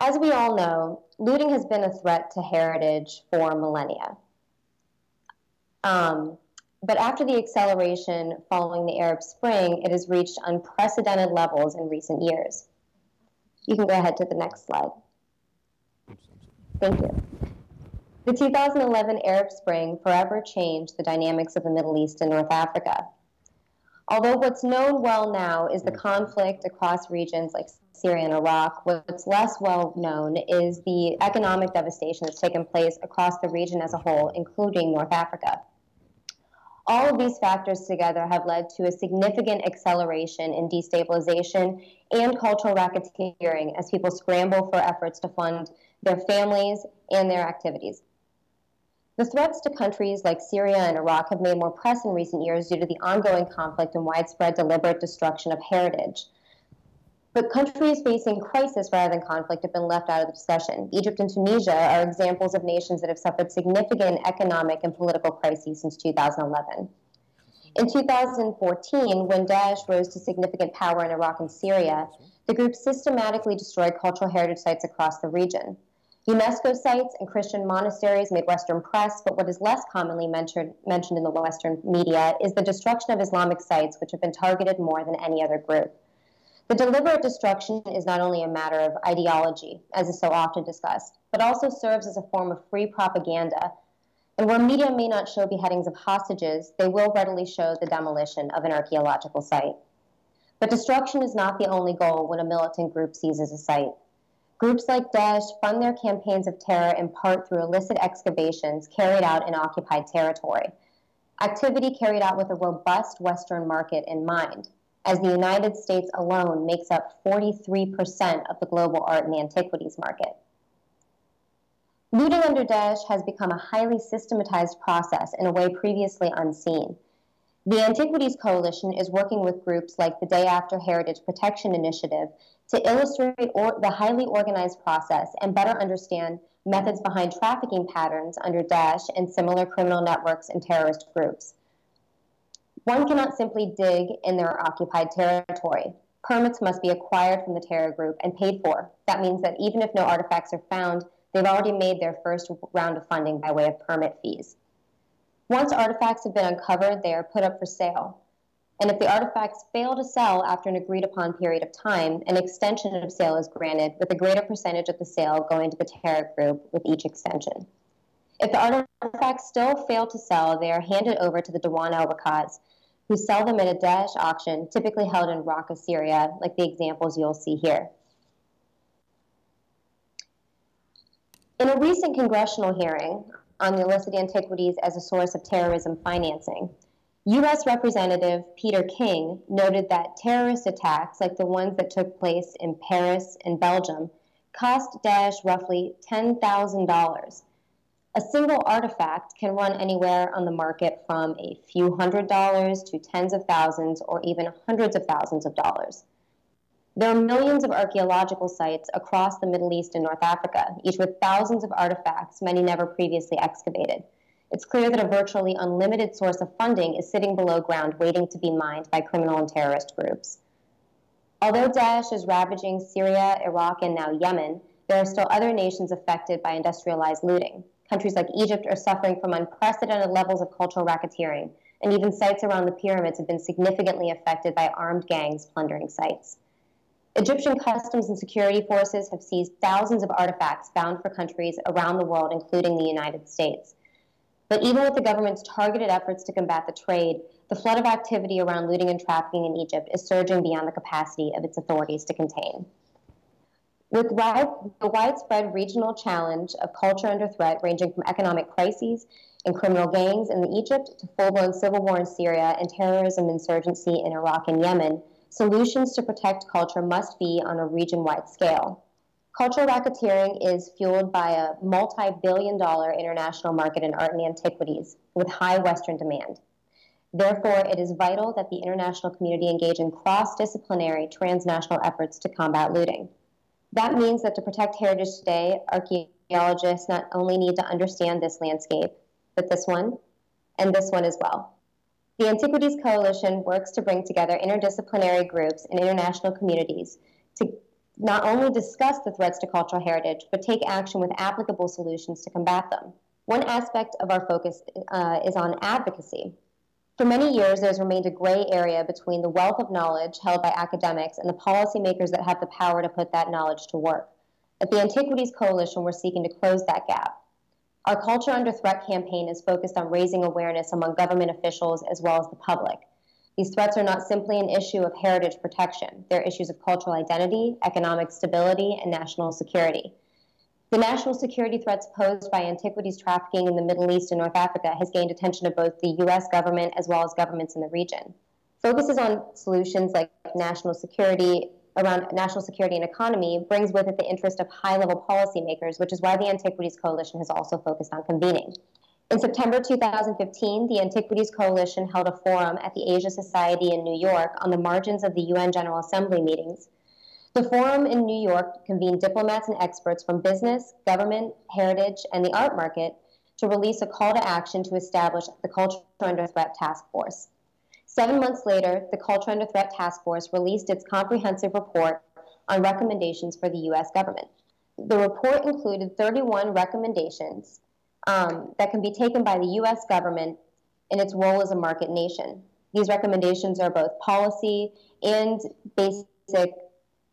As we all know, looting has been a threat to heritage for millennia. Um, but after the acceleration following the Arab Spring, it has reached unprecedented levels in recent years. You can go ahead to the next slide. Thank you. The 2011 Arab Spring forever changed the dynamics of the Middle East and North Africa. Although what's known well now is the mm. conflict across regions like Syria and Iraq, what's less well known is the economic devastation that's taken place across the region as a whole, including North Africa. All of these factors together have led to a significant acceleration in destabilization and cultural racketeering as people scramble for efforts to fund their families and their activities. The threats to countries like Syria and Iraq have made more press in recent years due to the ongoing conflict and widespread deliberate destruction of heritage. But countries facing crisis rather than conflict have been left out of the discussion. Egypt and Tunisia are examples of nations that have suffered significant economic and political crises since 2011. In 2014, when Daesh rose to significant power in Iraq and Syria, the group systematically destroyed cultural heritage sites across the region. UNESCO sites and Christian monasteries made Western press, but what is less commonly mentioned, mentioned in the Western media is the destruction of Islamic sites, which have been targeted more than any other group. The deliberate destruction is not only a matter of ideology, as is so often discussed, but also serves as a form of free propaganda. And where media may not show beheadings of hostages, they will readily show the demolition of an archaeological site. But destruction is not the only goal when a militant group seizes a site. Groups like Daesh fund their campaigns of terror in part through illicit excavations carried out in occupied territory, activity carried out with a robust Western market in mind as the United States alone makes up 43% of the global art and antiquities market. Looting under Daesh has become a highly systematized process in a way previously unseen. The Antiquities Coalition is working with groups like the Day After Heritage Protection Initiative to illustrate or, the highly organized process and better understand methods behind trafficking patterns under Daesh and similar criminal networks and terrorist groups. One cannot simply dig in their occupied territory. Permits must be acquired from the terror group and paid for. That means that even if no artifacts are found, they've already made their first round of funding by way of permit fees. Once artifacts have been uncovered, they are put up for sale. And if the artifacts fail to sell after an agreed upon period of time, an extension of sale is granted with a greater percentage of the sale going to the terror group with each extension. If the artifacts still fail to sell, they are handed over to the Diwan al Rikaz, who sell them at a Daesh auction, typically held in Raqqa, Syria, like the examples you'll see here. In a recent congressional hearing on the illicit antiquities as a source of terrorism financing, U.S. Representative Peter King noted that terrorist attacks like the ones that took place in Paris and Belgium cost Daesh roughly $10,000 a single artifact can run anywhere on the market from a few hundred dollars to tens of thousands or even hundreds of thousands of dollars. There are millions of archaeological sites across the Middle East and North Africa, each with thousands of artifacts, many never previously excavated. It's clear that a virtually unlimited source of funding is sitting below ground waiting to be mined by criminal and terrorist groups. Although Daesh is ravaging Syria, Iraq, and now Yemen, there are still other nations affected by industrialized looting. Countries like Egypt are suffering from unprecedented levels of cultural racketeering, and even sites around the pyramids have been significantly affected by armed gangs plundering sites. Egyptian customs and security forces have seized thousands of artifacts bound for countries around the world, including the United States. But even with the government's targeted efforts to combat the trade, the flood of activity around looting and trafficking in Egypt is surging beyond the capacity of its authorities to contain. With the widespread regional challenge of culture under threat, ranging from economic crises and criminal gangs in Egypt to full blown civil war in Syria and terrorism insurgency in Iraq and Yemen, solutions to protect culture must be on a region wide scale. Cultural racketeering is fueled by a multi billion dollar international market in art and antiquities with high Western demand. Therefore, it is vital that the international community engage in cross disciplinary transnational efforts to combat looting. That means that to protect heritage today, archaeologists not only need to understand this landscape, but this one and this one as well. The Antiquities Coalition works to bring together interdisciplinary groups and international communities not only discuss the threats to cultural heritage, but take action with applicable solutions to combat them. One aspect of our focus uh, is on advocacy. For many years, there's remained a gray area between the wealth of knowledge held by academics and the policymakers that have the power to put that knowledge to work. At the Antiquities Coalition, we're seeking to close that gap. Our Culture Under Threat campaign is focused on raising awareness among government officials as well as the public. These threats are not simply an issue of heritage protection, they're issues of cultural identity, economic stability, and national security. The national security threats posed by antiquities trafficking in the Middle East and North Africa has gained attention of both the U.S. government as well as governments in the region. Focuses on solutions like national security around national security and economy brings with it the interest of high-level policymakers, which is why the Antiquities Coalition has also focused on convening. In September 2015, the Antiquities Coalition held a forum at the Asia Society in New York on the margins of the UN General Assembly meetings. The forum in New York convened diplomats and experts from business, government, heritage, and the art market to release a call to action to establish the Culture Under Threat Task Force. Seven months later, the Culture Under Threat Task Force released its comprehensive report on recommendations for the U.S. government. The report included 31 recommendations um, that can be taken by the U.S. government in its role as a market nation. These recommendations are both policy and basic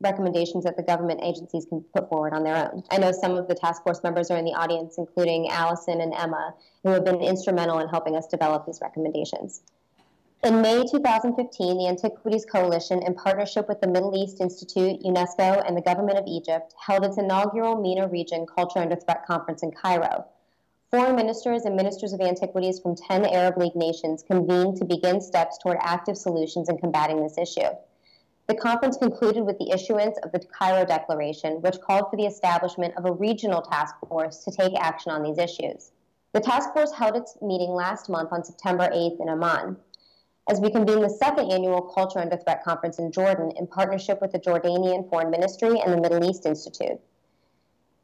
recommendations that the government agencies can put forward on their own. I know some of the task force members are in the audience, including Allison and Emma, who have been instrumental in helping us develop these recommendations. In May 2015, the Antiquities Coalition, in partnership with the Middle East Institute, UNESCO, and the government of Egypt, held its inaugural MENA Region Culture Under Threat Conference in Cairo. Foreign ministers and ministers of antiquities from 10 Arab League nations convened to begin steps toward active solutions in combating this issue. The conference concluded with the issuance of the Cairo Declaration, which called for the establishment of a regional task force to take action on these issues. The task force held its meeting last month on September 8th in Amman. As we convene the second annual Culture Under Threat Conference in Jordan in partnership with the Jordanian Foreign Ministry and the Middle East Institute.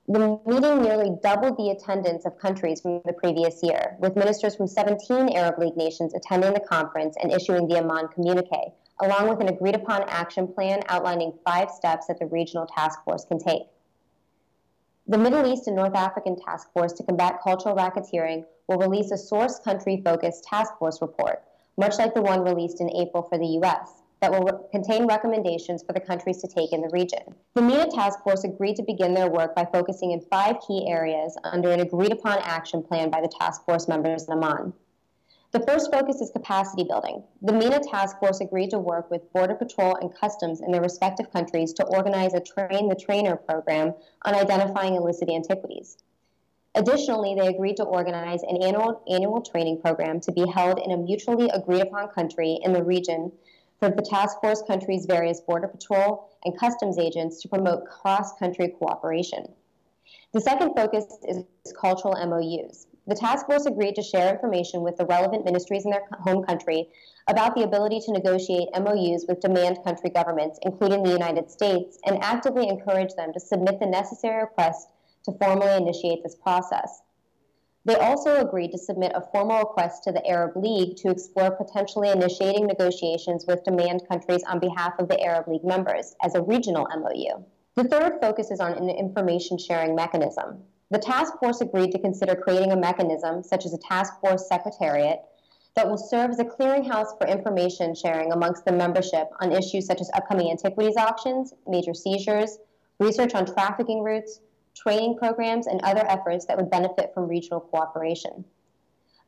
The meeting nearly doubled the attendance of countries from the previous year, with ministers from 17 Arab League nations attending the conference and issuing the Amman communique, along with an agreed upon action plan outlining five steps that the regional task force can take. The Middle East and North African Task Force to Combat Cultural Racketeering will release a source country focused task force report, much like the one released in April for the US that will re- contain recommendations for the countries to take in the region. The MENA task force agreed to begin their work by focusing in five key areas under an agreed upon action plan by the task force members in Amman. The first focus is capacity building. The MENA task force agreed to work with Border Patrol and Customs in their respective countries to organize a train the trainer program on identifying illicit antiquities. Additionally, they agreed to organize an annual, annual training program to be held in a mutually agreed upon country in the region for the task force countries' various Border Patrol and customs agents to promote cross country cooperation. The second focus is cultural MOUs. The task force agreed to share information with the relevant ministries in their home country about the ability to negotiate MOUs with demand country governments, including the United States, and actively encourage them to submit the necessary requests to formally initiate this process. They also agreed to submit a formal request to the Arab League to explore potentially initiating negotiations with demand countries on behalf of the Arab League members as a regional MOU. The third focuses on an information sharing mechanism. The task force agreed to consider creating a mechanism, such as a task force secretariat, that will serve as a clearinghouse for information sharing amongst the membership on issues such as upcoming antiquities auctions, major seizures, research on trafficking routes, training programs, and other efforts that would benefit from regional cooperation.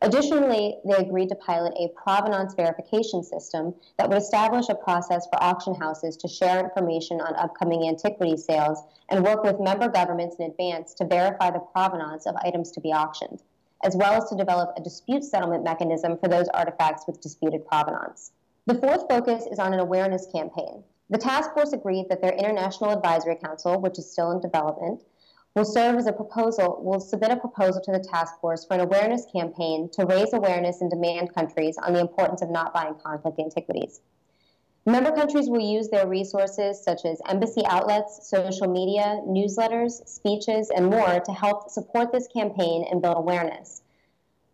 Additionally, they agreed to pilot a provenance verification system that would establish a process for auction houses to share information on upcoming antiquity sales and work with member governments in advance to verify the provenance of items to be auctioned, as well as to develop a dispute settlement mechanism for those artifacts with disputed provenance. The fourth focus is on an awareness campaign. The task force agreed that their International Advisory Council, which is still in development, will serve as a proposal, will submit a proposal to the task force for an awareness campaign to raise awareness in demand countries on the importance of not buying conflict antiquities. Member countries will use their resources such as embassy outlets, social media, newsletters, speeches, and more to help support this campaign and build awareness.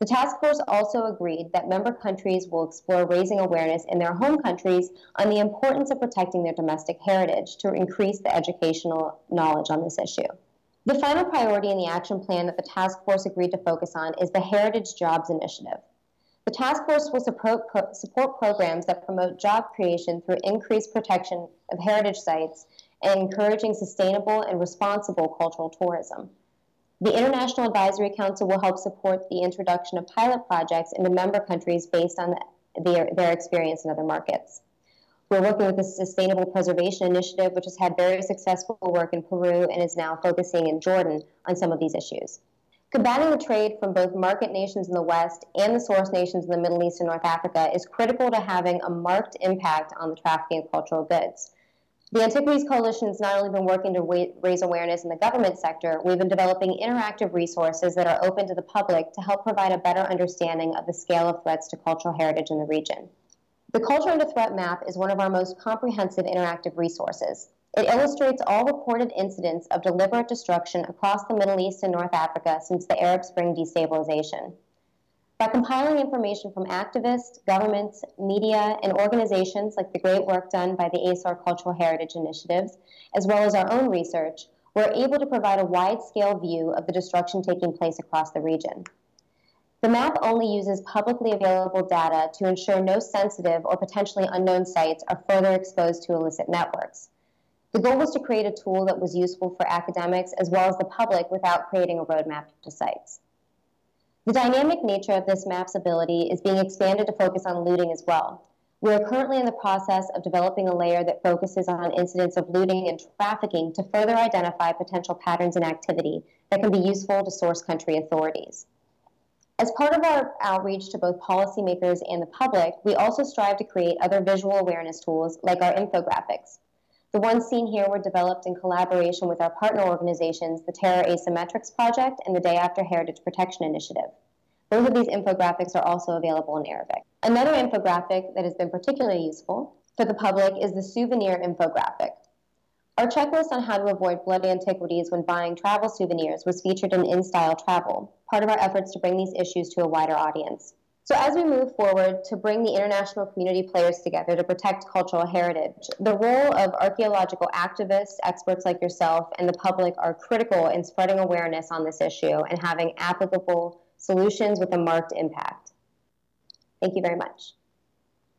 The task force also agreed that member countries will explore raising awareness in their home countries on the importance of protecting their domestic heritage to increase the educational knowledge on this issue. The final priority in the action plan that the task force agreed to focus on is the Heritage Jobs Initiative. The task force will support, programs that promote job creation through increased protection of heritage sites and encouraging sustainable and responsible cultural tourism. The International Advisory Council will help support the introduction of pilot projects into member countries based on the, their, their experience in other markets. We're working with the Sustainable Preservation Initiative, which has had very successful work in Peru and is now focusing in Jordan on some of these issues. Combating the trade from both market nations in the West and the source nations in the Middle East and North Africa is critical to having a marked impact on the trafficking of cultural goods. The Antiquities Coalition has not only been working to raise awareness in the government sector, we've been developing interactive resources that are open to the public to help provide a better understanding of the scale of threats to cultural heritage in the region. The Culture Under Threat Map is one of our most comprehensive interactive resources. It illustrates all reported incidents of deliberate destruction across the Middle East and North Africa since the Arab Spring destabilization. By compiling information from activists, governments, media, and organizations like the great work done by the ASOR Cultural Heritage Initiatives, as well as our own research, we're able to provide a wide scale view of the destruction taking place across the region. The map only uses publicly available data to ensure no sensitive or potentially unknown sites are further exposed to illicit networks. The goal was to create a tool that was useful for academics as well as the public without creating a roadmap to sites. The dynamic nature of this map's ability is being expanded to focus on looting as well. We are currently in the process of developing a layer that focuses on incidents of looting and trafficking to further identify potential patterns in activity that can be useful to source country authorities. As part of our outreach to both policymakers and the public, we also strive to create other visual awareness tools like our infographics. The ones seen here were developed in collaboration with our partner organizations, the Terror Asymmetrics Project and the Day After Heritage Protection Initiative. Both of these infographics are also available in Arabic. Another infographic that has been particularly useful for the public is the souvenir infographic. Our checklist on how to avoid bloody antiquities when buying travel souvenirs was featured in In Style Travel, part of our efforts to bring these issues to a wider audience. So, as we move forward to bring the international community players together to protect cultural heritage, the role of archaeological activists, experts like yourself, and the public are critical in spreading awareness on this issue and having applicable solutions with a marked impact. Thank you very much.